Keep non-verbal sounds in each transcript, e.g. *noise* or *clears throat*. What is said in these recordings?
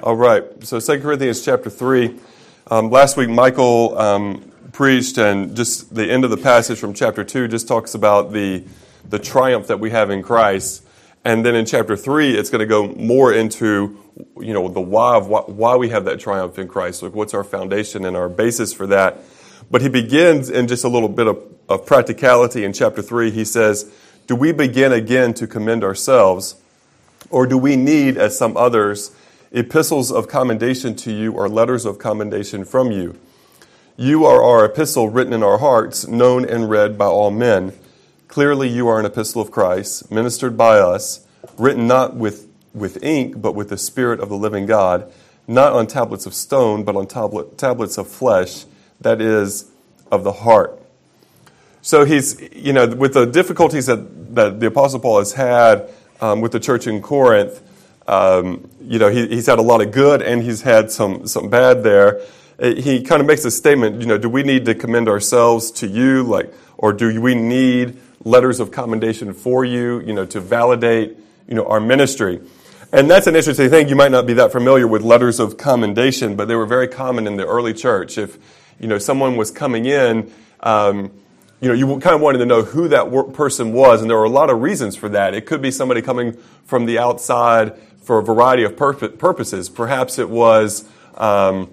All right, so 2 Corinthians chapter 3. Um, last week, Michael um, preached, and just the end of the passage from chapter 2 just talks about the, the triumph that we have in Christ. And then in chapter 3, it's going to go more into you know, the why of why, why we have that triumph in Christ. Like, what's our foundation and our basis for that? But he begins in just a little bit of, of practicality in chapter 3. He says, Do we begin again to commend ourselves, or do we need, as some others, epistles of commendation to you or letters of commendation from you. You are our epistle written in our hearts, known and read by all men. Clearly, you are an epistle of Christ, ministered by us, written not with, with ink, but with the Spirit of the living God, not on tablets of stone, but on tablet, tablets of flesh, that is, of the heart. So he's, you know, with the difficulties that, that the Apostle Paul has had um, with the church in Corinth, um, you know, he, he's had a lot of good and he's had some, some bad there. Uh, he kind of makes a statement, you know, do we need to commend ourselves to you, like, or do we need letters of commendation for you, you know, to validate, you know, our ministry? And that's an interesting thing. You might not be that familiar with letters of commendation, but they were very common in the early church. If, you know, someone was coming in, um, you know, you kind of wanted to know who that person was, and there were a lot of reasons for that. It could be somebody coming from the outside for a variety of purposes. Perhaps it was, um,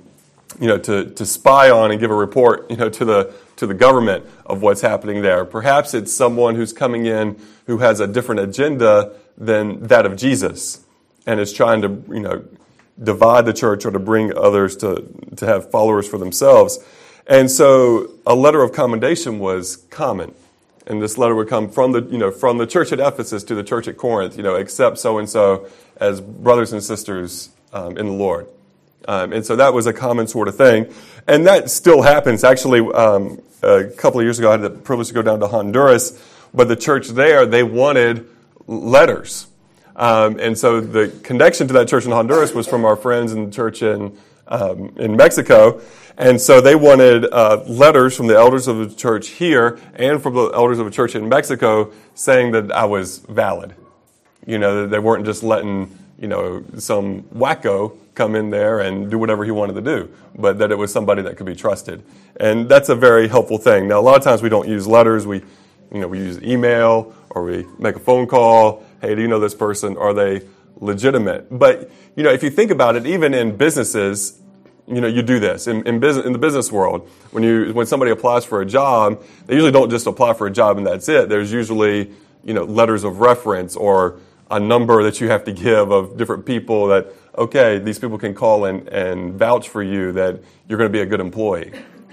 you know, to, to spy on and give a report, you know, to the to the government of what's happening there. Perhaps it's someone who's coming in who has a different agenda than that of Jesus, and is trying to, you know, divide the church or to bring others to to have followers for themselves. And so, a letter of commendation was common and this letter would come from the you know from the church at Ephesus to the church at Corinth. You know, accept so and so as brothers and sisters um, in the Lord. Um, and so that was a common sort of thing. And that still happens. Actually, um, a couple of years ago, I had the privilege to go down to Honduras, but the church there, they wanted letters. Um, and so the connection to that church in Honduras was from our friends in the church in, um, in Mexico. And so they wanted uh, letters from the elders of the church here and from the elders of the church in Mexico saying that I was valid. You know, they weren't just letting, you know, some wacko come in there and do whatever he wanted to do, but that it was somebody that could be trusted. And that's a very helpful thing. Now, a lot of times we don't use letters. We, you know, we use email or we make a phone call. Hey, do you know this person? Are they legitimate? But, you know, if you think about it, even in businesses, you know, you do this in, in, business, in the business world. When you when somebody applies for a job, they usually don't just apply for a job and that's it. There's usually you know letters of reference or a number that you have to give of different people that, okay, these people can call and, and vouch for you that you're going to be a good employee.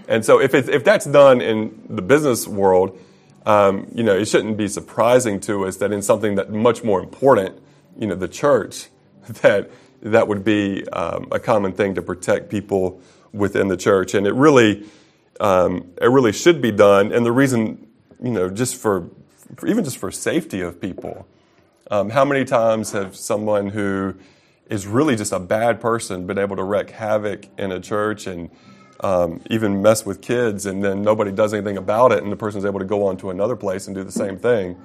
And so if, it's, if that's done in the business world, um, you know, it shouldn't be surprising to us that in something that much more important, you know, the church, *laughs* that that would be um, a common thing to protect people within the church. And it really, um, it really should be done. And the reason, you know, just for, for even just for safety of people, um, how many times have someone who is really just a bad person been able to wreak havoc in a church and um, even mess with kids, and then nobody does anything about it, and the person's able to go on to another place and do the same thing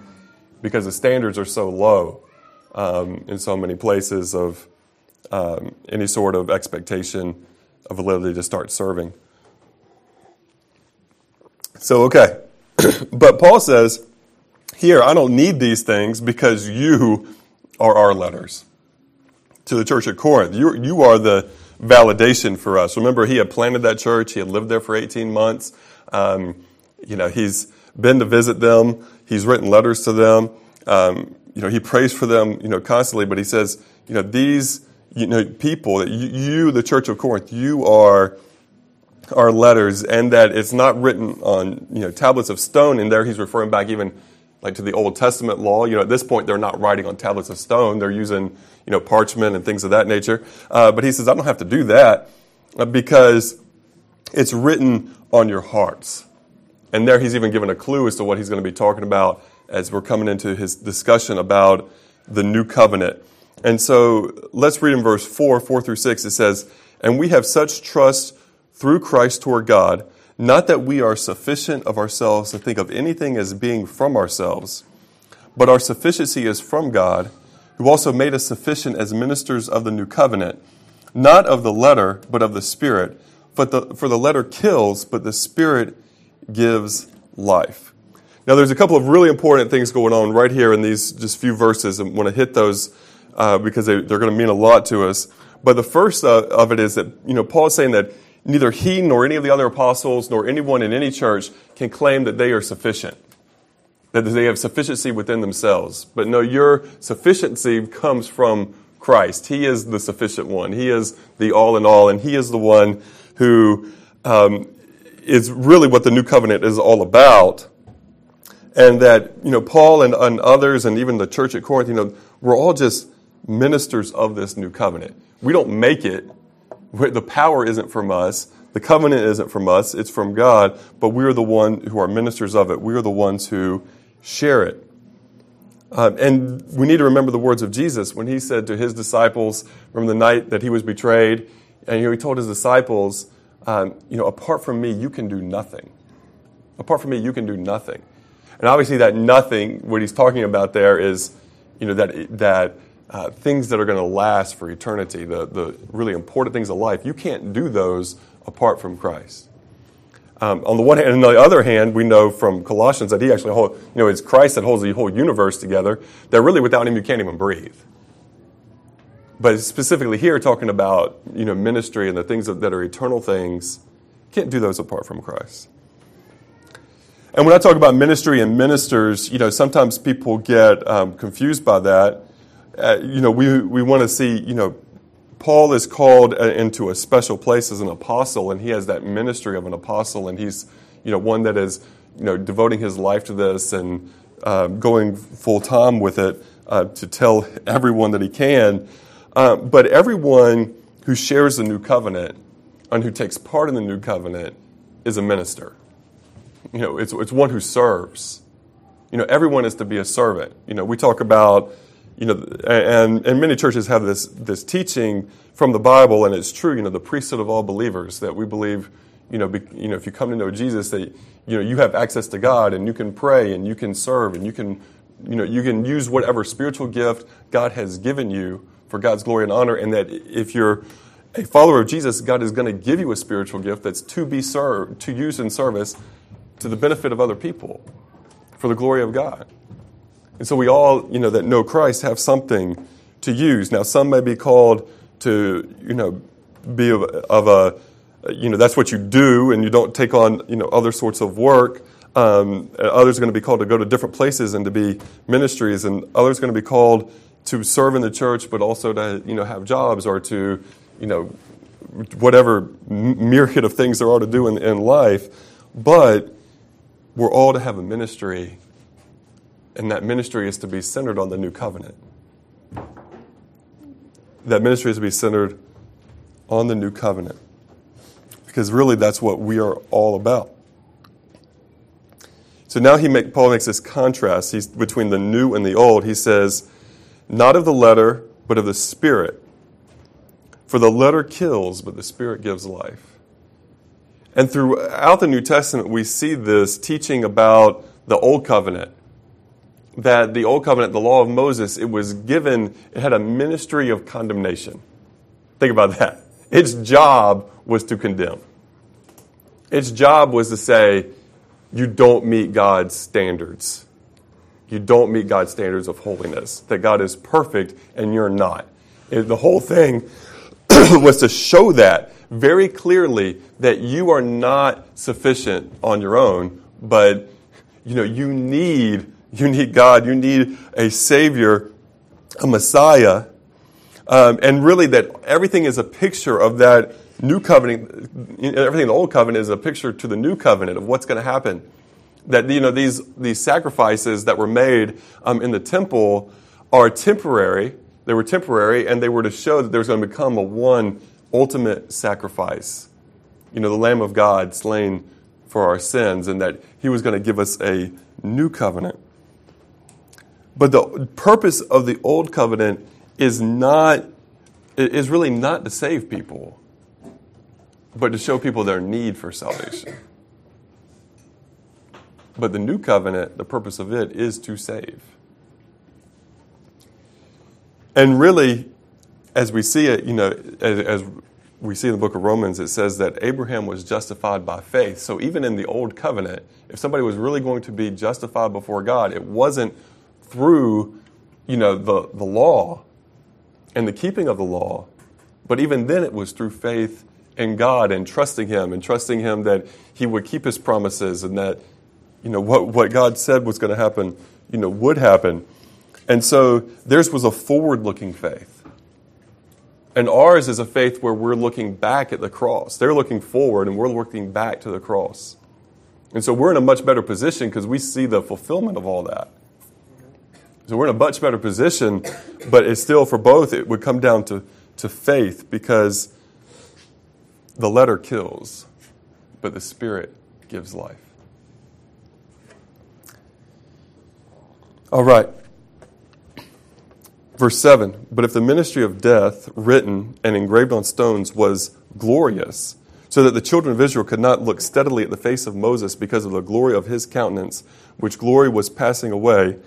because the standards are so low um, in so many places of um, any sort of expectation of validity to start serving. So, okay. *clears throat* but Paul says, here, I don't need these things because you are our letters to the church at Corinth. You, you are the validation for us. Remember, he had planted that church, he had lived there for 18 months. Um, you know, he's been to visit them, he's written letters to them. Um, you know, he prays for them, you know, constantly, but he says, you know, these, you know, people, that you, you the church of Corinth, you are our letters, and that it's not written on, you know, tablets of stone. And there he's referring back even like to the Old Testament law. You know, at this point, they're not writing on tablets of stone; they're using you know parchment and things of that nature. Uh, but he says, I don't have to do that uh, because it's written on your hearts. And there, he's even given a clue as to what he's going to be talking about as we're coming into his discussion about the new covenant. And so, let's read in verse four, four through six. It says, "And we have such trust through Christ toward God." Not that we are sufficient of ourselves to think of anything as being from ourselves, but our sufficiency is from God, who also made us sufficient as ministers of the new covenant, not of the letter, but of the Spirit. But the, for the letter kills, but the Spirit gives life. Now, there's a couple of really important things going on right here in these just few verses. I want to hit those uh, because they, are going to mean a lot to us. But the first uh, of it is that, you know, Paul is saying that neither he nor any of the other apostles nor anyone in any church can claim that they are sufficient, that they have sufficiency within themselves. But no, your sufficiency comes from Christ. He is the sufficient one. He is the all in all, and He is the one who um, is really what the new covenant is all about. And that, you know, Paul and, and others, and even the church at Corinth, you know, we're all just ministers of this new covenant. We don't make it. The power isn't from us. The covenant isn't from us. It's from God. But we are the one who are ministers of it. We are the ones who share it. Um, and we need to remember the words of Jesus when he said to his disciples, remember the night that he was betrayed, and he told his disciples, um, you know, apart from me, you can do nothing. Apart from me, you can do nothing. And obviously, that nothing, what he's talking about there is, you know, that, that uh, things that are going to last for eternity, the, the really important things of life, you can't do those apart from Christ. Um, on the one hand, and on the other hand, we know from Colossians that he actually hold, you know, it's Christ that holds the whole universe together. That really, without him, you can't even breathe. But specifically here, talking about you know ministry and the things that are eternal things, can't do those apart from Christ. And when I talk about ministry and ministers, you know, sometimes people get um, confused by that. Uh, you know, we, we want to see, you know, Paul is called uh, into a special place as an apostle, and he has that ministry of an apostle, and he's, you know, one that is, you know, devoting his life to this and uh, going full time with it uh, to tell everyone that he can. Uh, but everyone who shares the new covenant and who takes part in the new covenant is a minister you know, it's, it's one who serves. You know, everyone is to be a servant. You know, we talk about, you know, and, and many churches have this, this teaching from the Bible, and it's true, you know, the priesthood of all believers, that we believe, you know, be, you know, if you come to know Jesus, that, you know, you have access to God, and you can pray, and you can serve, and you can, you know, you can use whatever spiritual gift God has given you for God's glory and honor, and that if you're a follower of Jesus, God is going to give you a spiritual gift that's to be served, to use in service to the benefit of other people for the glory of God. And so we all, you know, that know Christ have something to use. Now, some may be called to, you know, be of, of a, you know, that's what you do and you don't take on, you know, other sorts of work. Um, others are going to be called to go to different places and to be ministries, and others are going to be called to serve in the church, but also to, you know, have jobs or to, you know, whatever myriad of things there are to do in, in life. But we're all to have a ministry, and that ministry is to be centered on the new covenant. That ministry is to be centered on the new covenant. Because really, that's what we are all about. So now he make, Paul makes this contrast he's, between the new and the old. He says, Not of the letter, but of the Spirit. For the letter kills, but the Spirit gives life. And throughout the New Testament, we see this teaching about the Old Covenant. That the Old Covenant, the law of Moses, it was given, it had a ministry of condemnation. Think about that. Its job was to condemn. Its job was to say, you don't meet God's standards. You don't meet God's standards of holiness. That God is perfect and you're not. the whole thing *clears throat* was to show that very clearly that you are not sufficient on your own, but you know, you need you need God, you need a savior, a Messiah. Um, and really that everything is a picture of that new covenant everything in the old covenant is a picture to the new covenant of what's going to happen. That you know these these sacrifices that were made um, in the temple are temporary. They were temporary and they were to show that there was going to become a one ultimate sacrifice. You know, the Lamb of God slain for our sins, and that He was going to give us a new covenant. But the purpose of the old covenant is not is really not to save people, but to show people their need for salvation. But the new covenant, the purpose of it is to save. And really, as we see it, you know, as, as we see in the book of Romans, it says that Abraham was justified by faith. So even in the old covenant, if somebody was really going to be justified before God, it wasn't through, you know, the, the law and the keeping of the law, but even then it was through faith in God and trusting Him and trusting Him that He would keep His promises and that, you know, what, what God said was going to happen, you know, would happen. And so theirs was a forward looking faith. And ours is a faith where we're looking back at the cross. They're looking forward and we're looking back to the cross. And so we're in a much better position because we see the fulfillment of all that. So we're in a much better position, but it's still for both, it would come down to, to faith because the letter kills, but the spirit gives life. All right. Verse 7 But if the ministry of death, written and engraved on stones, was glorious, so that the children of Israel could not look steadily at the face of Moses because of the glory of his countenance, which glory was passing away,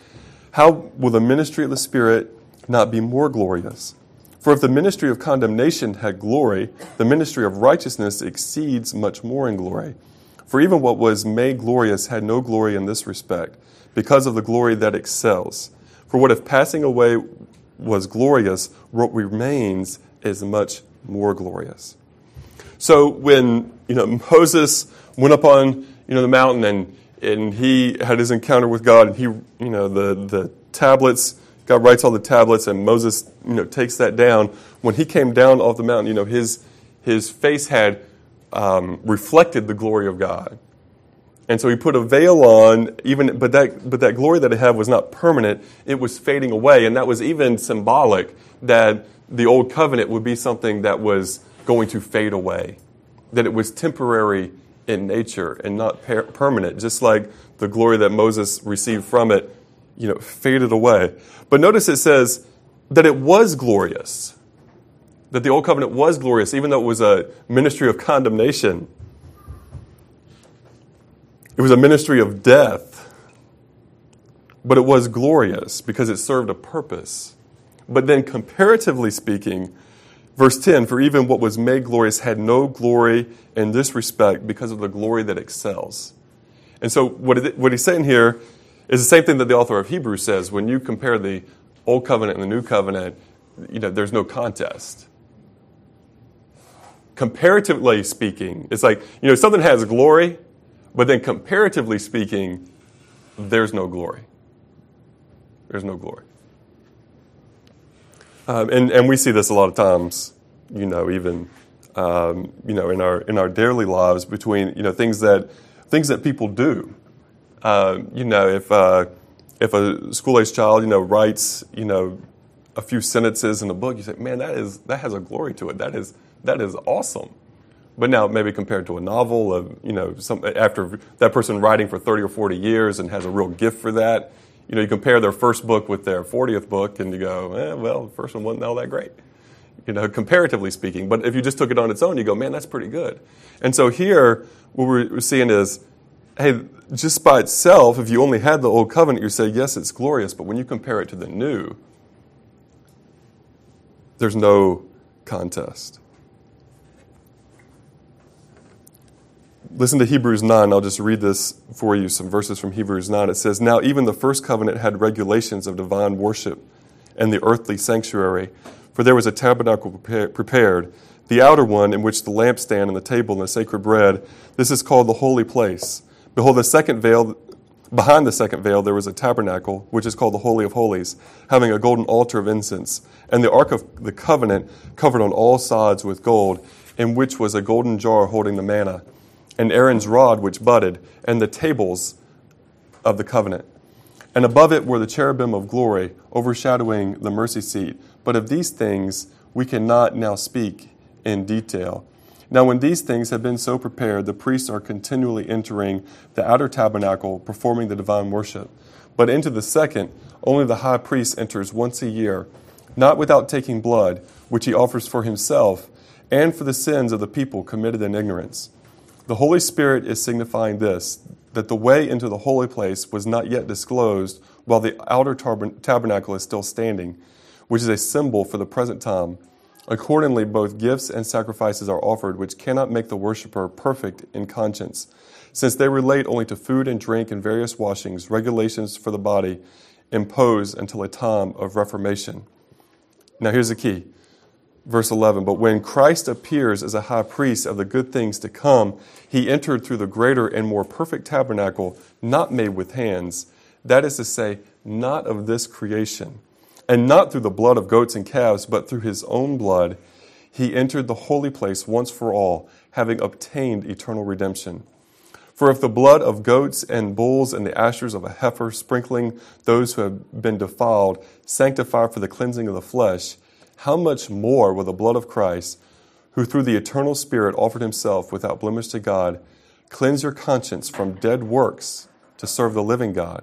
how will the ministry of the Spirit not be more glorious? For if the ministry of condemnation had glory, the ministry of righteousness exceeds much more in glory. For even what was made glorious had no glory in this respect, because of the glory that excels. For what if passing away was glorious, what remains is much more glorious. So when you know Moses went up on you know the mountain and and he had his encounter with God and he you know the the tablets God writes all the tablets and Moses you know takes that down. When he came down off the mountain, you know his his face had um, reflected the glory of God. And so he put a veil on, even but that but that glory that it had was not permanent. It was fading away, and that was even symbolic that the old covenant would be something that was going to fade away, that it was temporary in nature and not per- permanent, just like the glory that Moses received from it, you know, faded away. But notice it says that it was glorious. That the old covenant was glorious, even though it was a ministry of condemnation. It was a ministry of death, but it was glorious because it served a purpose. But then, comparatively speaking, verse 10 For even what was made glorious had no glory in this respect because of the glory that excels. And so, what, it, what he's saying here is the same thing that the author of Hebrews says. When you compare the Old Covenant and the New Covenant, you know, there's no contest. Comparatively speaking, it's like, you know, something has glory, but then, comparatively speaking, there's no glory. There's no glory. Um, and, and we see this a lot of times, you know, even um, you know, in our in our daily lives between you know things that things that people do. Uh, you know, if uh, if a school age child you know writes you know a few sentences in a book, you say, man, that is that has a glory to it. That is that is awesome. But now, maybe compared to a novel, of you know, some, after that person writing for 30 or 40 years and has a real gift for that, you know, you compare their first book with their 40th book, and you go, eh, well, the first one wasn't all that great, you know, comparatively speaking. But if you just took it on its own, you go, man, that's pretty good. And so here, what we're seeing is, hey, just by itself, if you only had the old covenant, you say, yes, it's glorious. But when you compare it to the new, there's no contest. Listen to Hebrews 9. I'll just read this for you, some verses from Hebrews 9. It says, Now even the first covenant had regulations of divine worship and the earthly sanctuary, for there was a tabernacle prepared, the outer one in which the lampstand and the table and the sacred bread. This is called the holy place. Behold, the second veil, behind the second veil, there was a tabernacle, which is called the Holy of Holies, having a golden altar of incense, and the ark of the covenant covered on all sides with gold, in which was a golden jar holding the manna and Aaron's rod which budded, and the tables of the covenant. And above it were the cherubim of glory, overshadowing the mercy seat. But of these things we cannot now speak in detail. Now, when these things have been so prepared, the priests are continually entering the outer tabernacle, performing the divine worship. But into the second, only the high priest enters once a year, not without taking blood, which he offers for himself and for the sins of the people committed in ignorance. The Holy Spirit is signifying this that the way into the holy place was not yet disclosed while the outer tabernacle is still standing, which is a symbol for the present time. Accordingly, both gifts and sacrifices are offered, which cannot make the worshiper perfect in conscience, since they relate only to food and drink and various washings, regulations for the body imposed until a time of reformation. Now, here's the key. Verse 11 But when Christ appears as a high priest of the good things to come, he entered through the greater and more perfect tabernacle, not made with hands, that is to say, not of this creation and not through the blood of goats and calves, but through his own blood, he entered the holy place once for all, having obtained eternal redemption. For if the blood of goats and bulls and the ashes of a heifer, sprinkling those who have been defiled, sanctify for the cleansing of the flesh, how much more will the blood of Christ, who through the eternal Spirit offered himself without blemish to God, cleanse your conscience from dead works to serve the living God?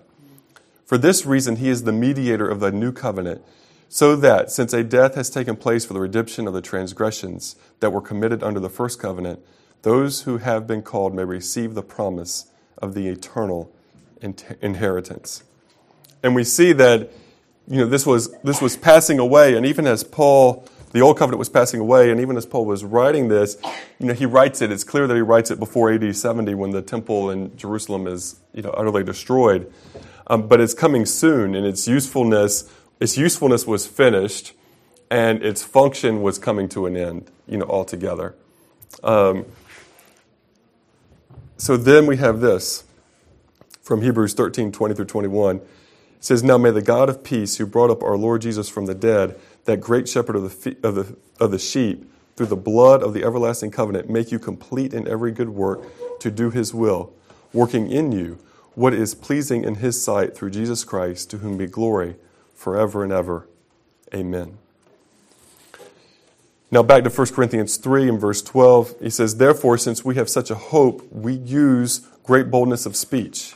For this reason, he is the mediator of the new covenant, so that, since a death has taken place for the redemption of the transgressions that were committed under the first covenant, those who have been called may receive the promise of the eternal inheritance. And we see that you know, this, was, this was passing away, and even as Paul, the old covenant was passing away, and even as Paul was writing this, you know, he writes it. It's clear that he writes it before AD 70 when the temple in Jerusalem is you know, utterly destroyed um, but it's coming soon, and its usefulness its usefulness was finished, and its function was coming to an end, you know, altogether. Um, so then we have this from Hebrews 13, 20 through 21. It says, Now may the God of peace, who brought up our Lord Jesus from the dead, that great shepherd of the, of the, of the sheep, through the blood of the everlasting covenant, make you complete in every good work to do his will, working in you what is pleasing in his sight through Jesus Christ, to whom be glory forever and ever. Amen. Now back to 1 Corinthians 3 and verse 12. He says, Therefore, since we have such a hope, we use great boldness of speech.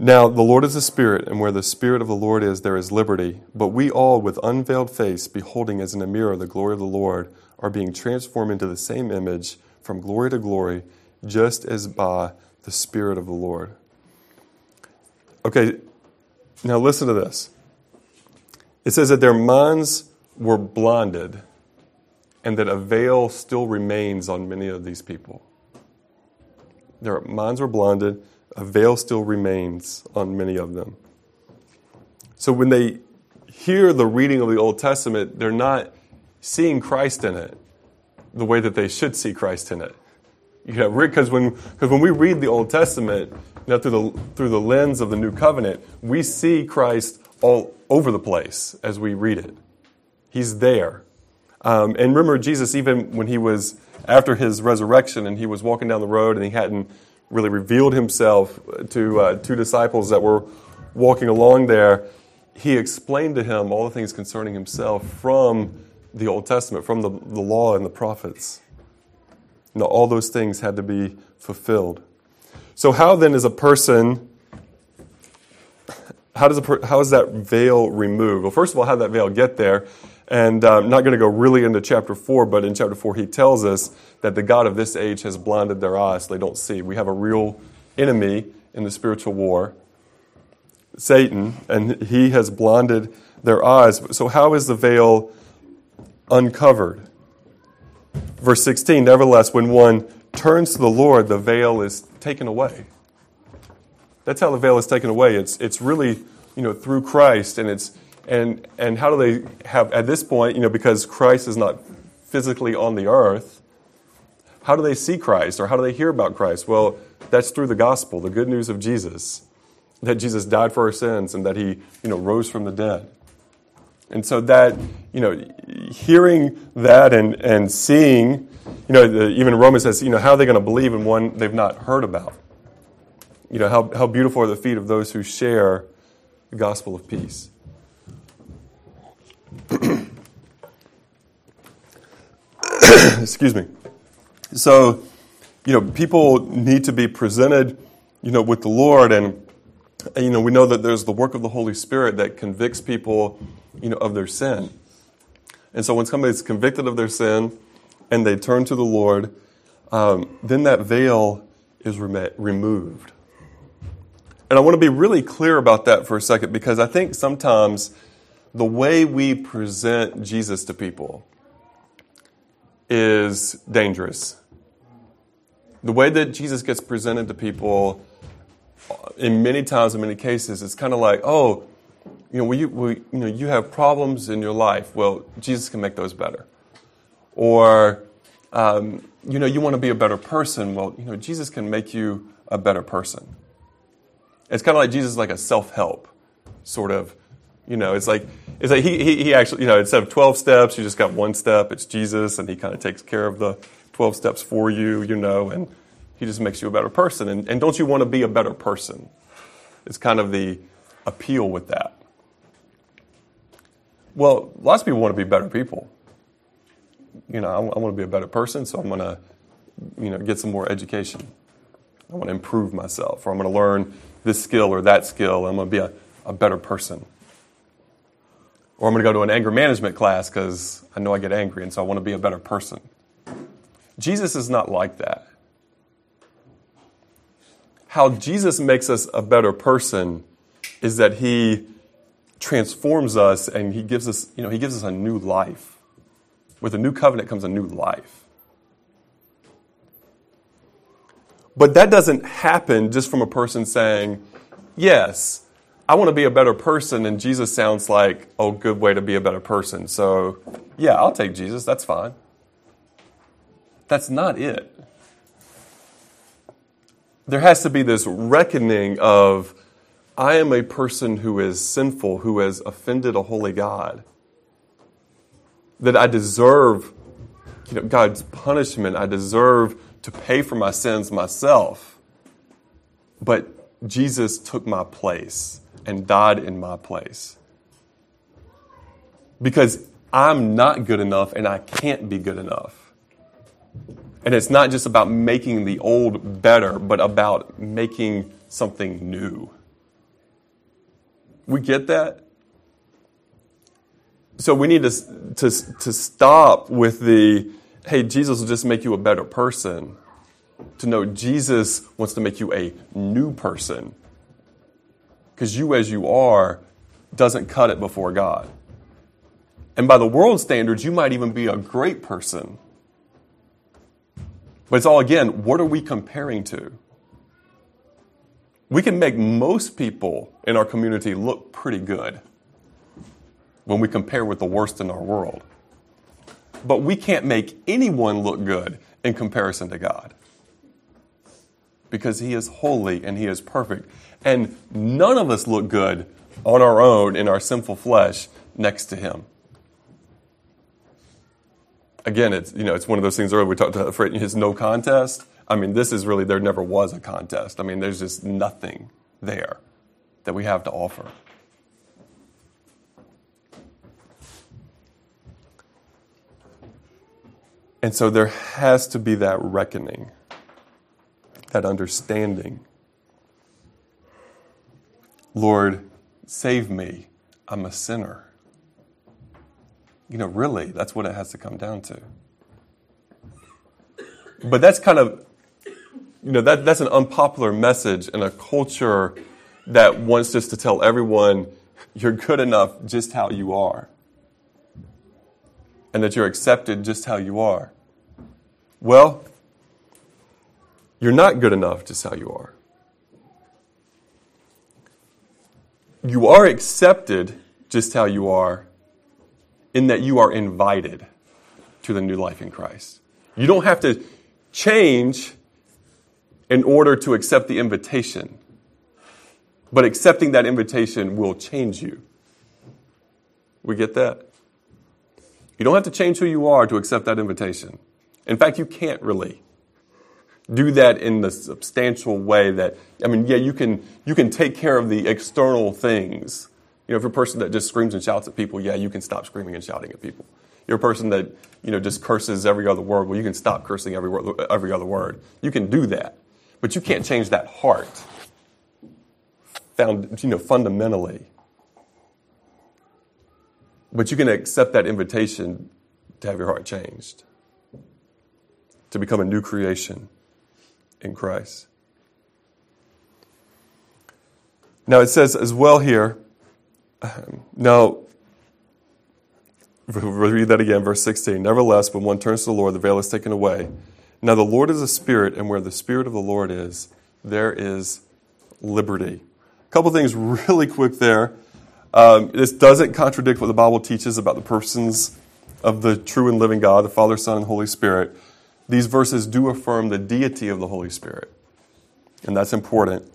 Now, the Lord is a Spirit, and where the Spirit of the Lord is, there is liberty. But we all, with unveiled face, beholding as in a mirror the glory of the Lord, are being transformed into the same image from glory to glory just as by the Spirit of the Lord. Okay, now listen to this. It says that their minds were blinded and that a veil still remains on many of these people. Their minds were blinded, a veil still remains on many of them. So when they hear the reading of the Old Testament, they're not seeing Christ in it the way that they should see Christ in it. You know, because when because when we read the Old Testament, you know, through the through the lens of the New Covenant, we see Christ all over the place as we read it. He's there, um, and remember Jesus even when he was after his resurrection and he was walking down the road and he hadn't really revealed himself to uh, two disciples that were walking along there. He explained to him all the things concerning himself from the Old Testament, from the, the law and the prophets. You know, all those things had to be fulfilled. So, how then is a person, how, does a, how is that veil removed? Well, first of all, how did that veil get there? And I'm not going to go really into chapter 4, but in chapter 4, he tells us that the God of this age has blinded their eyes so they don't see. We have a real enemy in the spiritual war, Satan, and he has blinded their eyes. So, how is the veil uncovered? Verse 16, nevertheless, when one turns to the Lord, the veil is taken away. That's how the veil is taken away. It's, it's really, you know, through Christ. And, it's, and, and how do they have, at this point, you know, because Christ is not physically on the earth, how do they see Christ or how do they hear about Christ? Well, that's through the gospel, the good news of Jesus, that Jesus died for our sins and that he, you know, rose from the dead. And so that, you know, hearing that and, and seeing, you know, the, even Romans says, you know, how are they going to believe in one they've not heard about? You know, how, how beautiful are the feet of those who share the gospel of peace. Excuse me. So, you know, people need to be presented, you know, with the Lord, and you know, we know that there's the work of the Holy Spirit that convicts people, you know, of their sin. And so, when somebody's convicted of their sin and they turn to the Lord, um, then that veil is rem- removed. And I want to be really clear about that for a second because I think sometimes the way we present Jesus to people is dangerous. The way that Jesus gets presented to people, in many times, in many cases, it's kind of like, oh, you know, we, we, you know, you have problems in your life. Well, Jesus can make those better. Or, um, you know, you want to be a better person. Well, you know, Jesus can make you a better person. It's kind of like Jesus is like a self-help sort of, you know, it's like, it's like he, he, he actually, you know, instead of 12 steps, you just got one step. It's Jesus, and he kind of takes care of the 12 steps for you, you know, and he just makes you a better person. And, and don't you want to be a better person? It's kind of the appeal with that. Well, lots of people want to be better people. You know, I, I want to be a better person, so I'm going to, you know, get some more education. I want to improve myself, or I'm going to learn this skill or that skill. I'm going to be a, a better person. Or I'm going to go to an anger management class because I know I get angry, and so I want to be a better person. Jesus is not like that. How Jesus makes us a better person is that he transforms us and he gives us, you know, he gives us a new life. With a new covenant comes a new life. But that doesn't happen just from a person saying, Yes, I want to be a better person, and Jesus sounds like, oh, good way to be a better person. So, yeah, I'll take Jesus. That's fine. That's not it. There has to be this reckoning of, I am a person who is sinful, who has offended a holy God. That I deserve you know, God's punishment. I deserve to pay for my sins myself. But Jesus took my place and died in my place. Because I'm not good enough and I can't be good enough. And it's not just about making the old better, but about making something new. We get that? So we need to, to, to stop with the, hey, Jesus will just make you a better person to know Jesus wants to make you a new person. Because you, as you are, doesn't cut it before God. And by the world standards, you might even be a great person. But it's all, again, what are we comparing to? We can make most people in our community look pretty good when we compare with the worst in our world. But we can't make anyone look good in comparison to God because He is holy and He is perfect. And none of us look good on our own in our sinful flesh next to Him. Again, it's, you know, it's one of those things earlier we talked about, his no contest. I mean, this is really, there never was a contest. I mean, there's just nothing there that we have to offer. And so there has to be that reckoning that understanding. Lord, save me. I'm a sinner. You know, really, that's what it has to come down to. But that's kind of, you know, that, that's an unpopular message in a culture that wants us to tell everyone you're good enough just how you are and that you're accepted just how you are. Well, you're not good enough just how you are. You are accepted just how you are, in that you are invited to the new life in Christ. You don't have to change in order to accept the invitation, but accepting that invitation will change you. We get that? You don't have to change who you are to accept that invitation. In fact, you can't really do that in the substantial way that I mean, yeah, you can you can take care of the external things. You know, if you're a person that just screams and shouts at people, yeah, you can stop screaming and shouting at people. You're a person that you know just curses every other word. Well, you can stop cursing every word, every other word. You can do that, but you can't change that heart. Found you know fundamentally. But you can accept that invitation to have your heart changed, to become a new creation in Christ. Now it says as well here, um, now, *laughs* read that again, verse 16. Nevertheless, when one turns to the Lord, the veil is taken away. Now the Lord is a spirit, and where the spirit of the Lord is, there is liberty. A couple things really quick there. Um, this doesn't contradict what the Bible teaches about the persons of the true and living God, the Father, Son, and Holy Spirit. These verses do affirm the deity of the Holy Spirit, and that's important.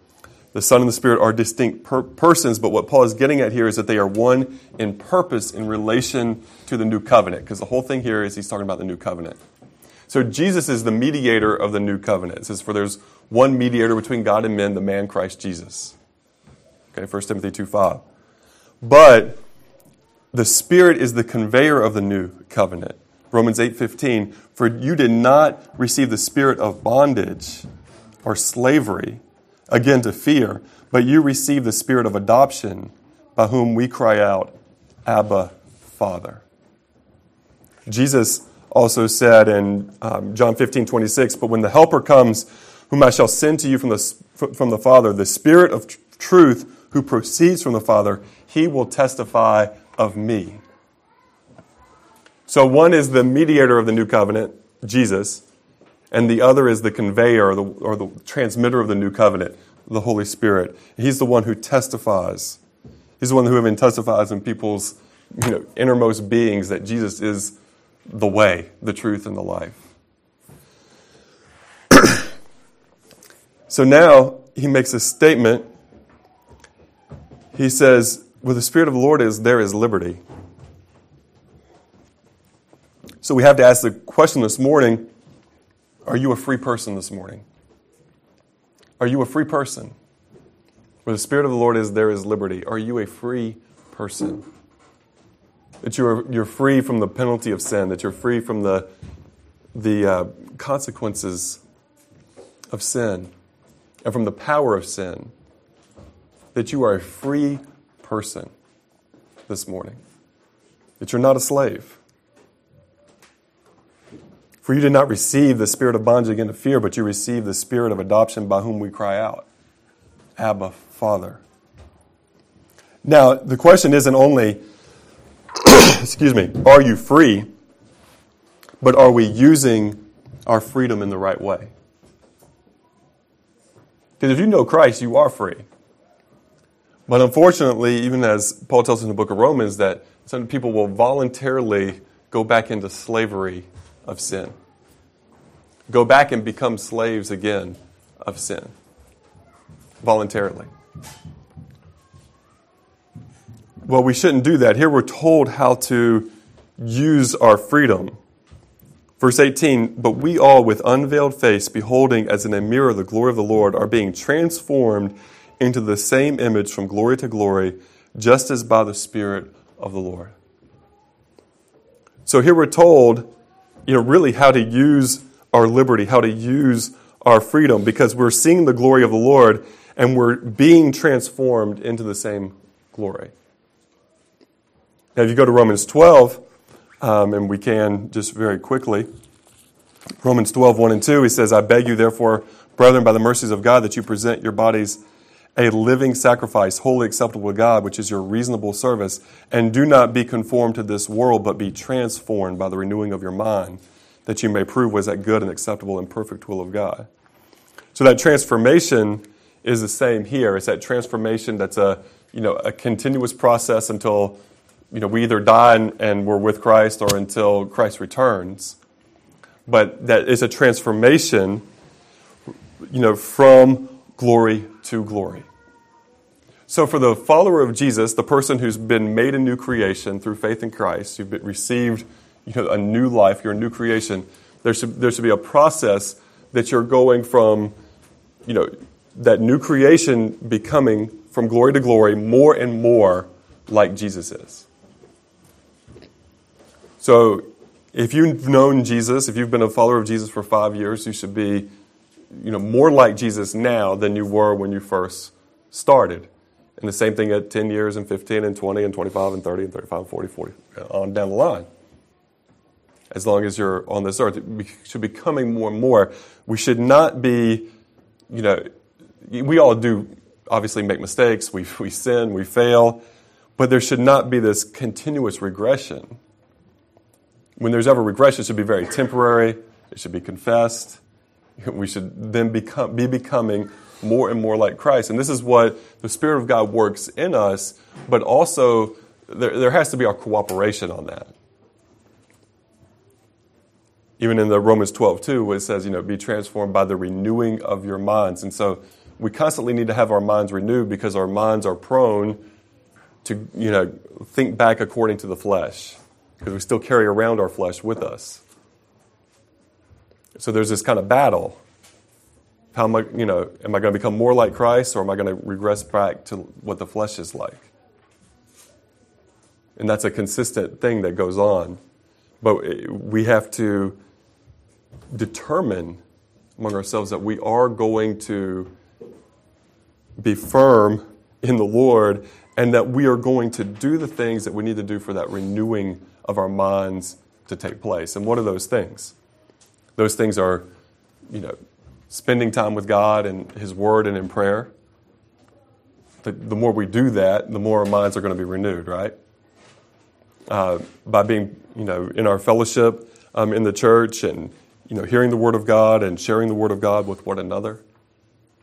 The Son and the Spirit are distinct per- persons, but what Paul is getting at here is that they are one in purpose in relation to the new covenant, because the whole thing here is he's talking about the new covenant. So Jesus is the mediator of the new covenant. It says, For there's one mediator between God and men, the man Christ Jesus. Okay, 1 Timothy 2 5. But the Spirit is the conveyor of the new covenant. Romans 8:15, for you did not receive the spirit of bondage or slavery again to fear, but you received the spirit of adoption by whom we cry out, Abba, Father. Jesus also said in um, John 15, 26, But when the Helper comes, whom I shall send to you from the, from the Father, the Spirit of tr- truth who proceeds from the Father, he will testify of me. So one is the mediator of the new covenant, Jesus, and the other is the conveyor or the, or the transmitter of the new covenant, the Holy Spirit. He's the one who testifies. He's the one who even testifies in people's you know, innermost beings that Jesus is the way, the truth, and the life. *clears throat* so now he makes a statement. He says, Where the Spirit of the Lord is, there is liberty. So we have to ask the question this morning Are you a free person this morning? Are you a free person? Where the Spirit of the Lord is, there is liberty. Are you a free person? That you're, you're free from the penalty of sin, that you're free from the, the uh, consequences of sin and from the power of sin, that you are a free person this morning, that you're not a slave. For you did not receive the spirit of bondage again to fear, but you received the spirit of adoption by whom we cry out, Abba, Father. Now, the question isn't only, *clears throat* excuse me, are you free, but are we using our freedom in the right way? Because if you know Christ, you are free. But unfortunately, even as Paul tells us in the book of Romans, that some people will voluntarily go back into slavery of sin. Go back and become slaves again of sin voluntarily. Well, we shouldn't do that. Here we're told how to use our freedom. Verse 18, but we all with unveiled face, beholding as in a mirror the glory of the Lord, are being transformed into the same image from glory to glory, just as by the Spirit of the Lord. So here we're told you know, really how to use our liberty, how to use our freedom, because we're seeing the glory of the Lord and we're being transformed into the same glory. Now, if you go to Romans 12, um, and we can just very quickly, Romans 12, 1 and 2, he says, I beg you, therefore, brethren, by the mercies of God, that you present your bodies a living sacrifice, wholly acceptable to God, which is your reasonable service. And do not be conformed to this world, but be transformed by the renewing of your mind, that you may prove was that good and acceptable and perfect will of God. So that transformation is the same here. It's that transformation that's a you know a continuous process until you know we either die and, and we're with Christ or until Christ returns. But that is a transformation, you know, from glory to glory. So, for the follower of Jesus, the person who's been made a new creation through faith in Christ, you've received you know, a new life, you're a new creation, there should, there should be a process that you're going from, you know, that new creation becoming from glory to glory more and more like Jesus is. So if you've known Jesus, if you've been a follower of Jesus for five years, you should be you know, more like Jesus now than you were when you first started. And the same thing at 10 years and 15 and 20 and 25 and 30 and 35 and 40, 40, uh, on down the line. As long as you're on this earth, it should be coming more and more. We should not be, you know, we all do obviously make mistakes, we, we sin, we fail, but there should not be this continuous regression. When there's ever regression, it should be very temporary, it should be confessed. *laughs* We should then become, be becoming more and more like Christ. And this is what the Spirit of God works in us, but also there, there has to be our cooperation on that. Even in the Romans 12, too, where it says, you know, be transformed by the renewing of your minds. And so we constantly need to have our minds renewed because our minds are prone to, you know, think back according to the flesh because we still carry around our flesh with us. So there's this kind of battle. How am I, you know, am I going to become more like Christ or am I going to regress back to what the flesh is like? And that's a consistent thing that goes on. But we have to determine among ourselves that we are going to be firm in the Lord and that we are going to do the things that we need to do for that renewing of our minds to take place. And what are those things? Those things are, you know, spending time with God and His Word and in prayer. The, the more we do that, the more our minds are going to be renewed, right? Uh, by being, you know, in our fellowship um, in the church and, you know, hearing the Word of God and sharing the Word of God with one another,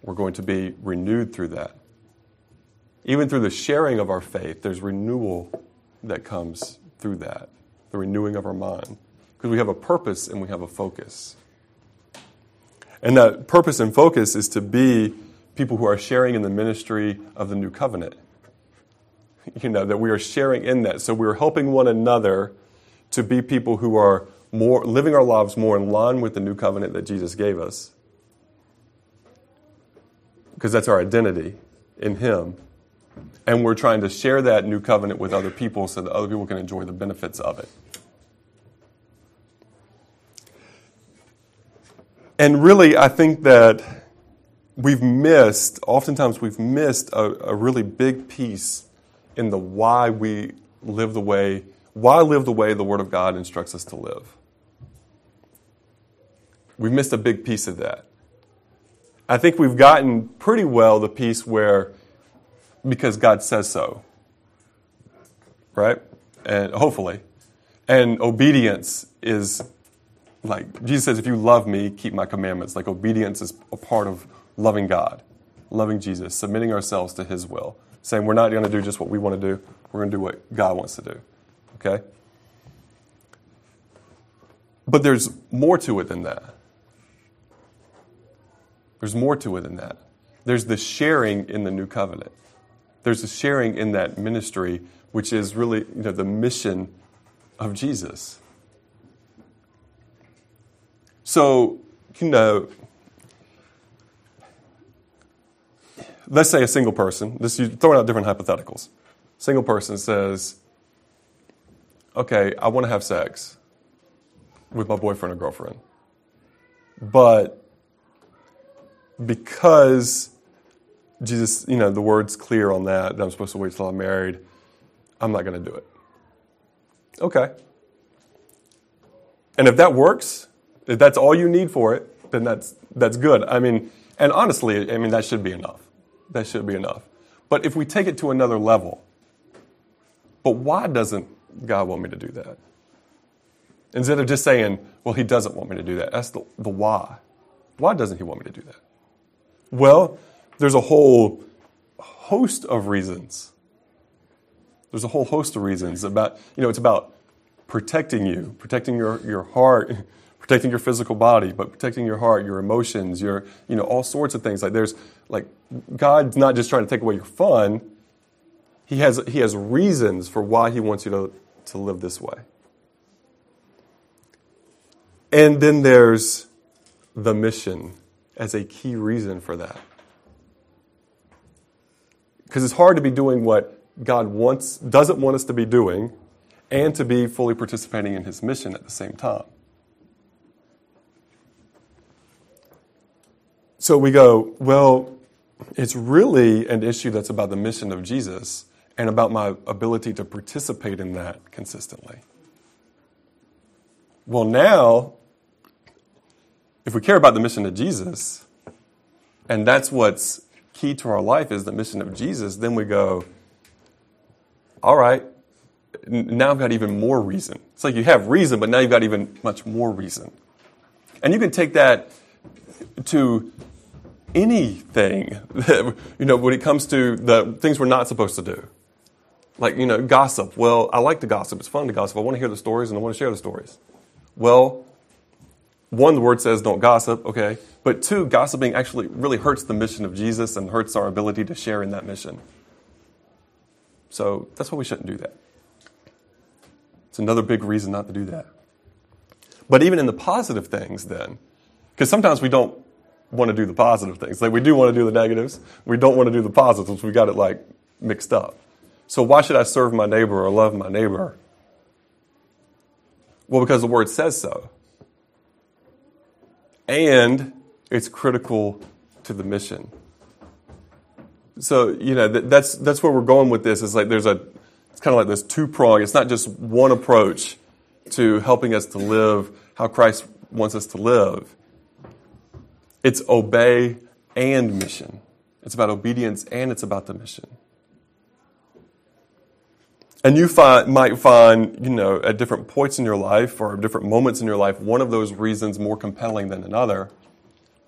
we're going to be renewed through that. Even through the sharing of our faith, there's renewal that comes through that, the renewing of our mind because we have a purpose and we have a focus. And that purpose and focus is to be people who are sharing in the ministry of the new covenant. You know, that we are sharing in that. So we're helping one another to be people who are more living our lives more in line with the new covenant that Jesus gave us. Because that's our identity in Him. And we're trying to share that new covenant with other people so that other people can enjoy the benefits of it. And really, I think that we've missed, oftentimes, we've missed a, a really big piece in the why we live the way, why live the way the Word of God instructs us to live. We've missed a big piece of that. I think we've gotten pretty well the piece where, because God says so, right? And hopefully. And obedience is like Jesus says, if you love me, keep my commandments. Like obedience is a part of loving God, loving Jesus, submitting ourselves to his will, saying we're not going to do just what we want to do, we're going to do what God wants to do. Okay? But there's more to it than that. There's more to it than that. There's the sharing in the new covenant. There's the sharing in that ministry, which is really you know, the mission of Jesus. So, you know, let's say a single person, this you throwing out different hypotheticals. Single person says, okay, I want to have sex with my boyfriend or girlfriend. But because Jesus, you know, the word's clear on that, that I'm supposed to wait till I'm married, I'm not going to do it. Okay. And if that works, if that's all you need for it, then that's, that's good. I mean, and honestly, I mean, that should be enough. That should be enough. But if we take it to another level, but why doesn't God want me to do that? Instead of just saying, well, he doesn't want me to do that, that's the, the why. Why doesn't he want me to do that? Well, there's a whole host of reasons. There's a whole host of reasons about, you know, it's about protecting you, protecting your, your heart, protecting your physical body, but protecting your heart, your emotions, your, you know, all sorts of things. Like there's, like, God's not just trying to take away your fun. He has, he has reasons for why he wants you to, to live this way. And then there's the mission as a key reason for that. Because it's hard to be doing what God wants, doesn't want us to be doing, and to be fully participating in his mission at the same time. So we go, well, it's really an issue that's about the mission of Jesus and about my ability to participate in that consistently. Well, now, if we care about the mission of Jesus, and that's what's key to our life is the mission of Jesus, then we go, all right, now I've got even more reason. It's like you have reason, but now you've got even much more reason. And you can take that to anything, that, you know, when it comes to the things we're not supposed to do. Like, you know, gossip. Well, I like to gossip. It's fun to gossip. I want to hear the stories and I want to share the stories. Well, one, the word says don't gossip, okay. But two, gossiping actually really hurts the mission of Jesus and hurts our ability to share in that mission. So that's why we shouldn't do that. It's another big reason not to do that. But even in the positive things, then, because sometimes we don't want to do the positive things. Like we do want to do the negatives. We don't want to do the positives. We got it like mixed up. So why should I serve my neighbor or love my neighbor? Well, because the word says so. And it's critical to the mission. So, you know, that's, that's where we're going with this. Is like there's a, it's kind of like this two prong. It's not just one approach to helping us to live how Christ wants us to live. It's obey and mission. It's about obedience and it's about the mission. And you find, might find, you know, at different points in your life or different moments in your life, one of those reasons more compelling than another.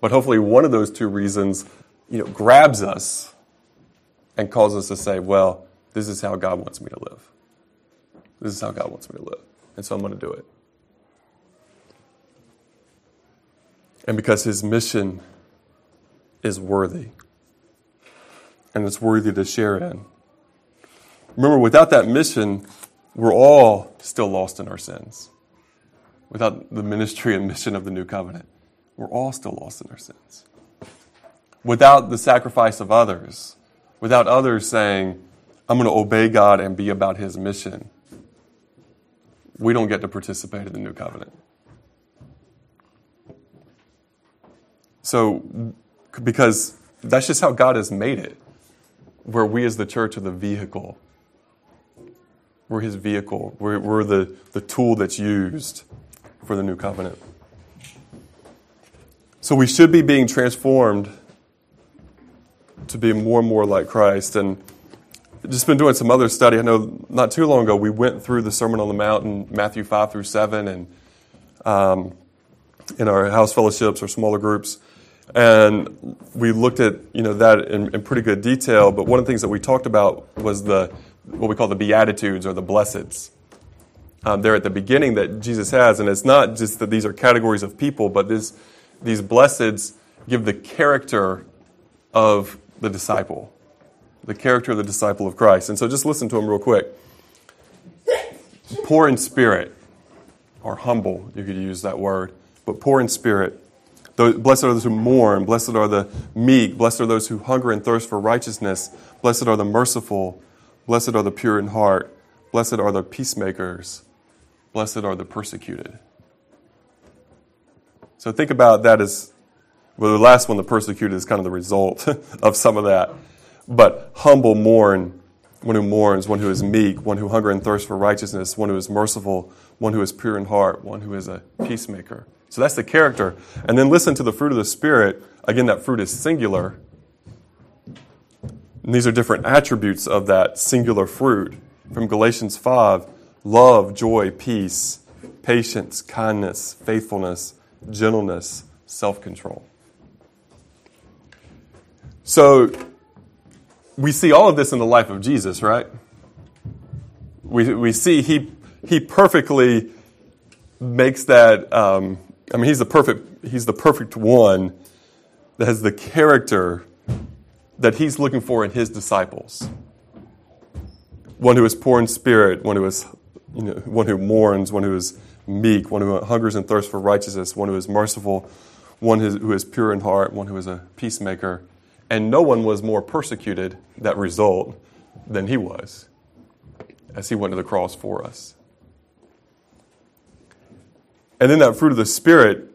But hopefully, one of those two reasons, you know, grabs us and calls us to say, well, this is how God wants me to live. This is how God wants me to live. And so I'm going to do it. And because his mission is worthy and it's worthy to share in. Remember, without that mission, we're all still lost in our sins. Without the ministry and mission of the new covenant, we're all still lost in our sins. Without the sacrifice of others, without others saying, I'm going to obey God and be about his mission, we don't get to participate in the new covenant. So, because that's just how God has made it, where we as the church are the vehicle. We're his vehicle. We're, we're the, the tool that's used for the new covenant. So we should be being transformed to be more and more like Christ. And just been doing some other study. I know not too long ago we went through the Sermon on the Mount in Matthew 5 through 7 and um, in our house fellowships or smaller groups. And we looked at you know that in, in, pretty good detail. But one of the things that we talked about was the what we call the beatitudes or the blesseds. Um, there at the beginning that Jesus has, and it's not just that these are categories of people, but this, these blesseds give the character of the disciple, the character of the disciple of Christ. And so, just listen to him real quick. Poor in spirit, or humble, you could use that word, but poor in spirit Blessed are those who mourn. Blessed are the meek. Blessed are those who hunger and thirst for righteousness. Blessed are the merciful. Blessed are the pure in heart. Blessed are the peacemakers. Blessed are the persecuted. So think about that as well, the last one, the persecuted, is kind of the result *laughs* of some of that. But humble mourn, one who mourns, one who is meek, one who hunger and thirst for righteousness, one who is merciful, one who is pure in heart, one who is a peacemaker. So that's the character. And then listen to the fruit of the Spirit. Again, that fruit is singular. And these are different attributes of that singular fruit. From Galatians 5 love, joy, peace, patience, kindness, faithfulness, gentleness, self control. So we see all of this in the life of Jesus, right? We, we see he, he perfectly makes that um, I mean, he's the perfect, he's the perfect one that has the character that he's looking for in his disciples. One who is poor in spirit, one who is, you know, one who mourns, one who is meek, one who hungers and thirsts for righteousness, one who is merciful, one who is pure in heart, one who is a peacemaker. And no one was more persecuted, that result, than he was as he went to the cross for us. And then that fruit of the Spirit,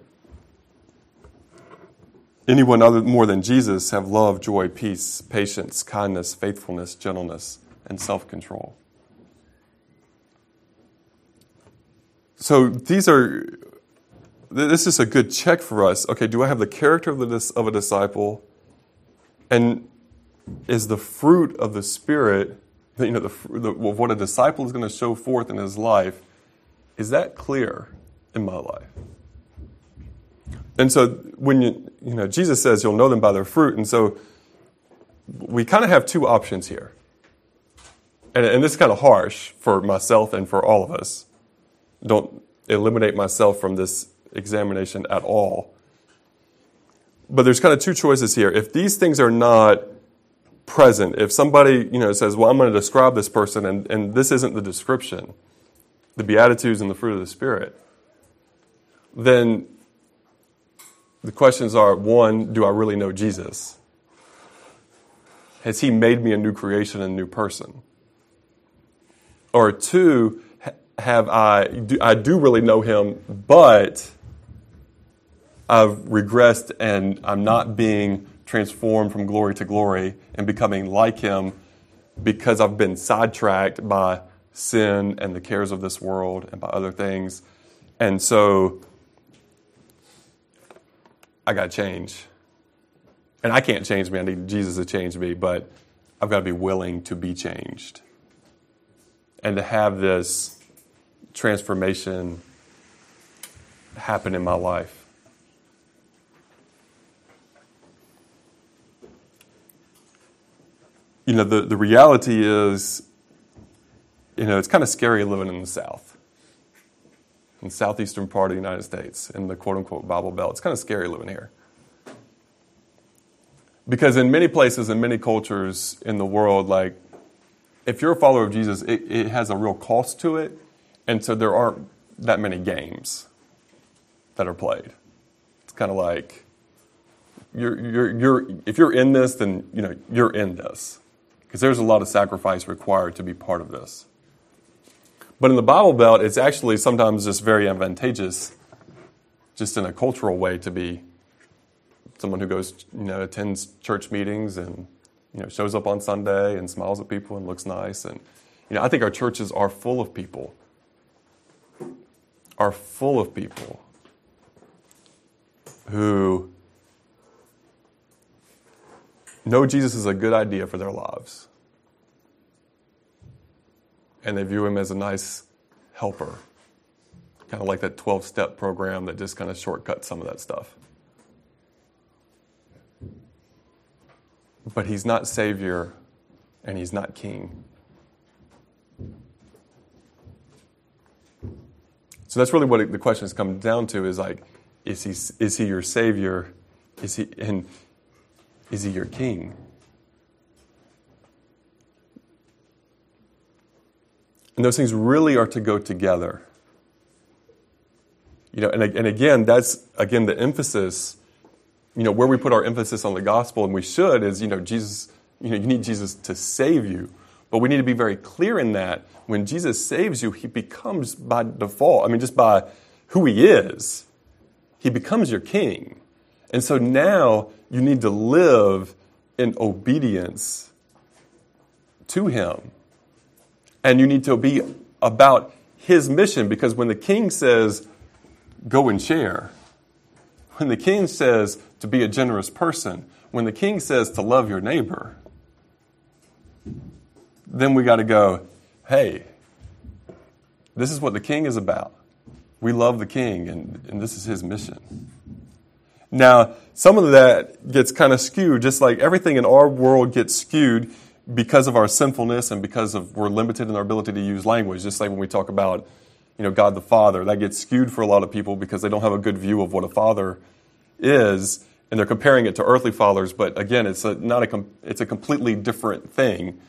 anyone other more than Jesus have love, joy, peace, patience, kindness, faithfulness, gentleness, and self control. So these are, this is a good check for us. Okay, do I have the character of, the, of a disciple? And is the fruit of the Spirit, you know, the, the, what a disciple is going to show forth in his life, is that clear in my life? And so when you, you know, Jesus says you'll know them by their fruit. And so we kind of have two options here. And, and this is kind of harsh for myself and for all of us. Don't eliminate myself from this examination at all. But there's kind of two choices here. If these things are not present, if somebody you know says, "Well, I'm going to describe this person," and, and this isn't the description, the beatitudes and the fruit of the spirit, then the questions are: one, do I really know Jesus? Has He made me a new creation, a new person? Or two, have I, do, I do really know him, but I've regressed and I'm not being transformed from glory to glory and becoming like him because I've been sidetracked by sin and the cares of this world and by other things. And so I got to change. And I can't change me. I need Jesus to change me, but I've got to be willing to be changed. And to have this transformation happen in my life. You know, the, the reality is, you know, it's kind of scary living in the South, in the southeastern part of the United States, in the quote unquote Bible Belt. It's kind of scary living here. Because in many places, in many cultures in the world, like, if you're a follower of Jesus, it, it has a real cost to it and so there aren't that many games that are played. It's kind of like you're, you're, you're, if you're in this, then you know you're in this because there's a lot of sacrifice required to be part of this. But in the Bible Belt, it's actually sometimes just very advantageous, just in a cultural way, to be someone who goes, you know, attends church meetings and you know shows up on Sunday and smiles at people and looks nice. And you know, I think our churches are full of people are full of people who know Jesus is a good idea for their lives. And they view him as a nice helper, kind of like that 12 step program that just kind of shortcuts some of that stuff. But he's not Savior and he's not King. So that's really what the question has come down to is like, is he, is he your savior? Is he, and is he your king? And those things really are to go together. You know, and, and again, that's again the emphasis, you know, where we put our emphasis on the gospel, and we should, is, you know, Jesus, you know, you need Jesus to save you. But we need to be very clear in that when Jesus saves you, he becomes by default, I mean, just by who he is, he becomes your king. And so now you need to live in obedience to him. And you need to be about his mission because when the king says, go and share, when the king says to be a generous person, when the king says to love your neighbor, then we got to go, hey, this is what the king is about. We love the king, and, and this is his mission. Now, some of that gets kind of skewed, just like everything in our world gets skewed because of our sinfulness and because of we're limited in our ability to use language. Just like when we talk about, you know, God the Father, that gets skewed for a lot of people because they don't have a good view of what a father is, and they're comparing it to earthly fathers. But again, it's a, not a it's a completely different thing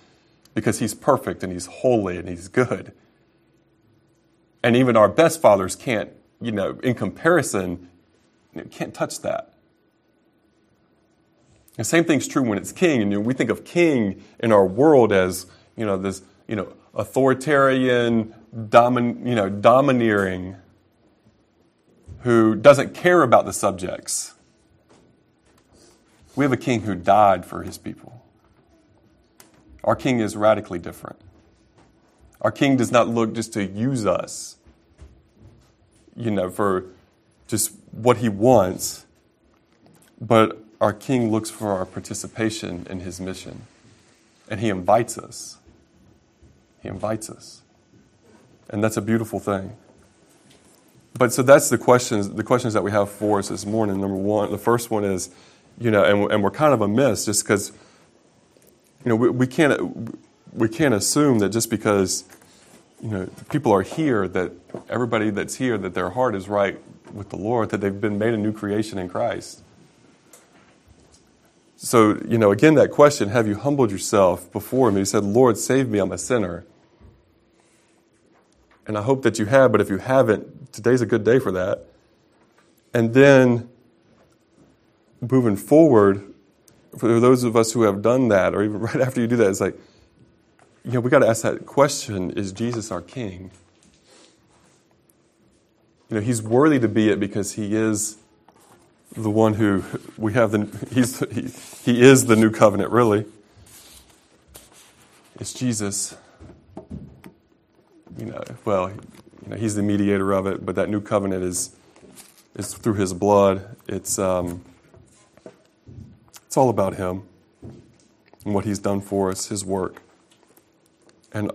because he's perfect and he's holy and he's good. And even our best fathers can't, you know, in comparison, can't touch that. The same thing's true when it's king. And you know, we think of king in our world as, you know, this, you know, authoritarian, domin, you know, domineering who doesn't care about the subjects. We have a king who died for his people. Our king is radically different. Our king does not look just to use us, you know, for just what he wants, but our king looks for our participation in his mission. And he invites us. He invites us. And that's a beautiful thing. But so that's the questions, the questions that we have for us this morning. Number one, the first one is, you know, and, and we're kind of amiss just because, you know, we, we can't we can't assume that just because, you know, people are here that everybody that's here that their heart is right with the Lord, that they've been made a new creation in Christ. So, you know, again, that question, have you humbled yourself before me? He said, Lord, save me, I'm a sinner. And I hope that you have, but if you haven't, today's a good day for that. And then moving forward, for those of us who have done that, or even *laughs* right after you do that, it's like, you know, we got to ask that question is Jesus our King? You know, he's worthy to be it because he is the one who we have the he's he, he is the new covenant really. It's jesus. You know well you know he's the mediator of it but that new covenant is is through his blood. It's um it's all about him and what he's done for us his work. And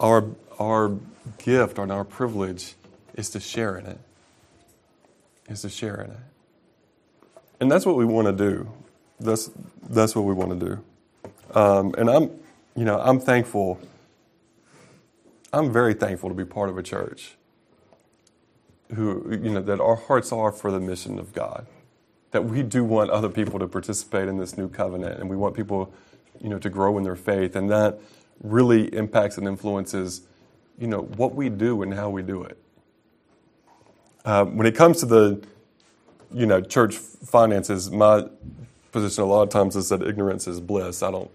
our our gift and our privilege is to share in it is to share in it and that's what we want to do. That's that's what we want to do. Um, and I'm, you know, I'm thankful. I'm very thankful to be part of a church who, you know, that our hearts are for the mission of God. That we do want other people to participate in this new covenant, and we want people, you know, to grow in their faith, and that really impacts and influences, you know, what we do and how we do it. Uh, when it comes to the you know, church finances, my position a lot of times is that ignorance is bliss. I don't,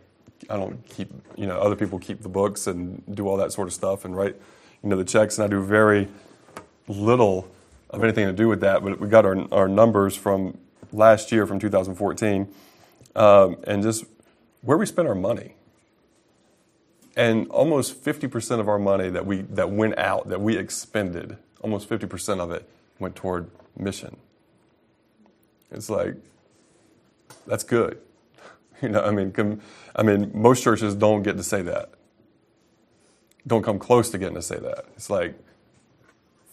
I don't keep, you know, other people keep the books and do all that sort of stuff and write, you know, the checks, and I do very little of anything to do with that. But we got our, our numbers from last year, from 2014, um, and just where we spent our money. And almost 50% of our money that we that went out, that we expended, almost 50% of it went toward mission. It's like, that's good. *laughs* You know, I mean, com, I mean, most churches don't get to say that. Don't come close to getting to say that. It's like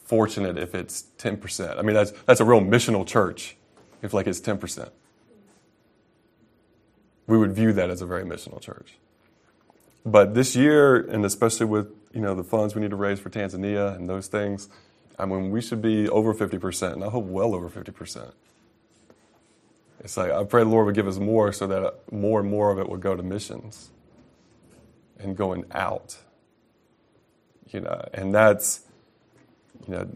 fortunate if it's 10%. I mean, that's, that's a real missional church if like it's 10%. We would view that as a very missional church. But this year, and especially with, you know, the funds we need to raise for Tanzania and those things, I mean, we should be over 50%, and I hope well over 50%. It's like I pray the Lord would give us more so that more and more of it would go to missions and going out. You know, and that's you know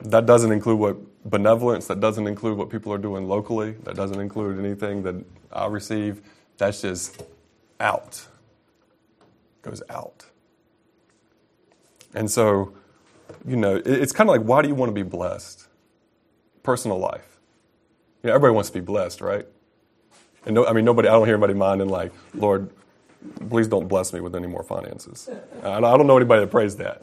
that doesn't include what benevolence, that doesn't include what people are doing locally, that doesn't include anything that I receive. That's just out. Goes out. And so, you know, it's kind of like why do you want to be blessed? Personal life you know, everybody wants to be blessed, right? And no, I mean, nobody, I don't hear anybody minding like, Lord, please don't bless me with any more finances. I don't know anybody that prays that.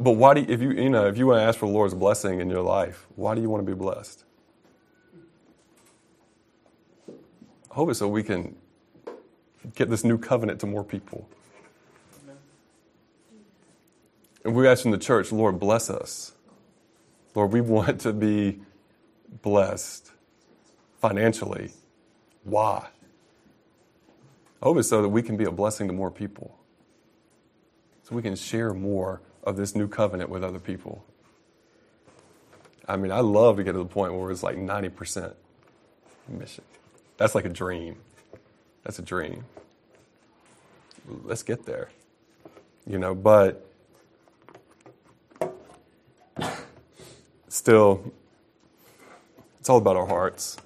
But why do you, if you, you know, if you want to ask for the Lord's blessing in your life, why do you want to be blessed? I hope it's so we can get this new covenant to more people. And we ask in the church, Lord, bless us. Lord, we want to be blessed financially. Why? I hope it's so that we can be a blessing to more people. So we can share more of this new covenant with other people. I mean, I love to get to the point where it's like 90% mission. That's like a dream. That's a dream. Let's get there. You know, but still, it's all about our hearts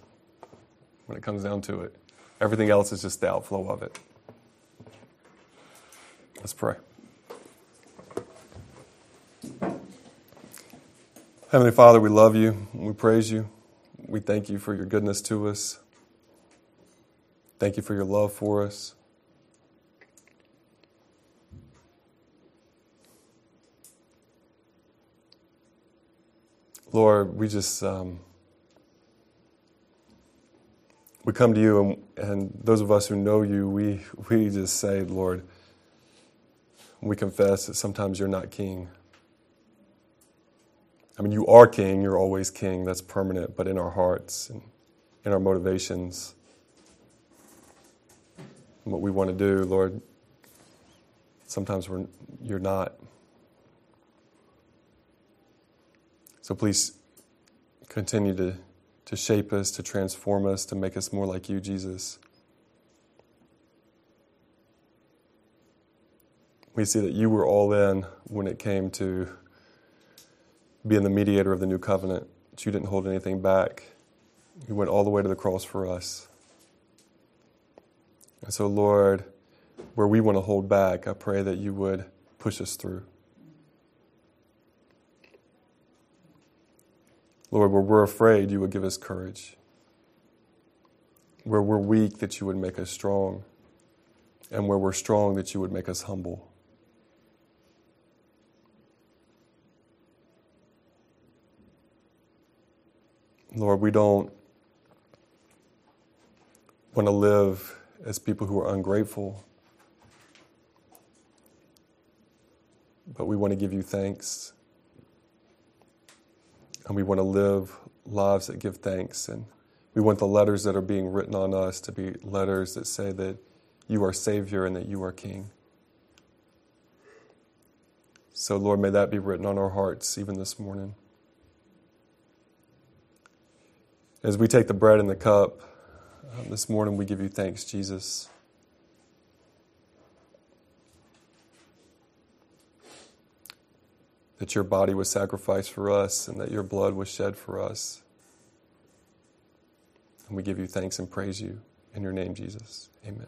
when it comes down to it. Everything else is just the outflow of it. Let's pray. Heavenly Father, we love you. We praise you. We thank you for your goodness to us. Thank you for your love for us. Lord, we just um, we come to you, and, and those of us who know you, we we just say, Lord, we confess that sometimes you're not king. I mean, you are king, you're always king, that's permanent, but in our hearts and in our motivations, and what we want to do, Lord, sometimes we're, you're not. So please continue to, to shape us, to transform us, to make us more like you, Jesus. We see that you were all in when it came to being the mediator of the new covenant, that you didn't hold anything back. You went all the way to the cross for us. And so, Lord, where we want to hold back, I pray that you would push us through. Lord, where we're afraid, you would give us courage. Where we're weak, that you would make us strong. And where we're strong, that you would make us humble. Lord, we don't want to live as people who are ungrateful, but we want to give you thanks. And we want to live lives that give thanks. And we want the letters that are being written on us to be letters that say that you are Savior and that you are King. So, Lord, may that be written on our hearts even this morning. As we take the bread and the cup um, this morning, we give you thanks, Jesus. That your body was sacrificed for us and that your blood was shed for us. And we give you thanks and praise you in your name, Jesus. Amen.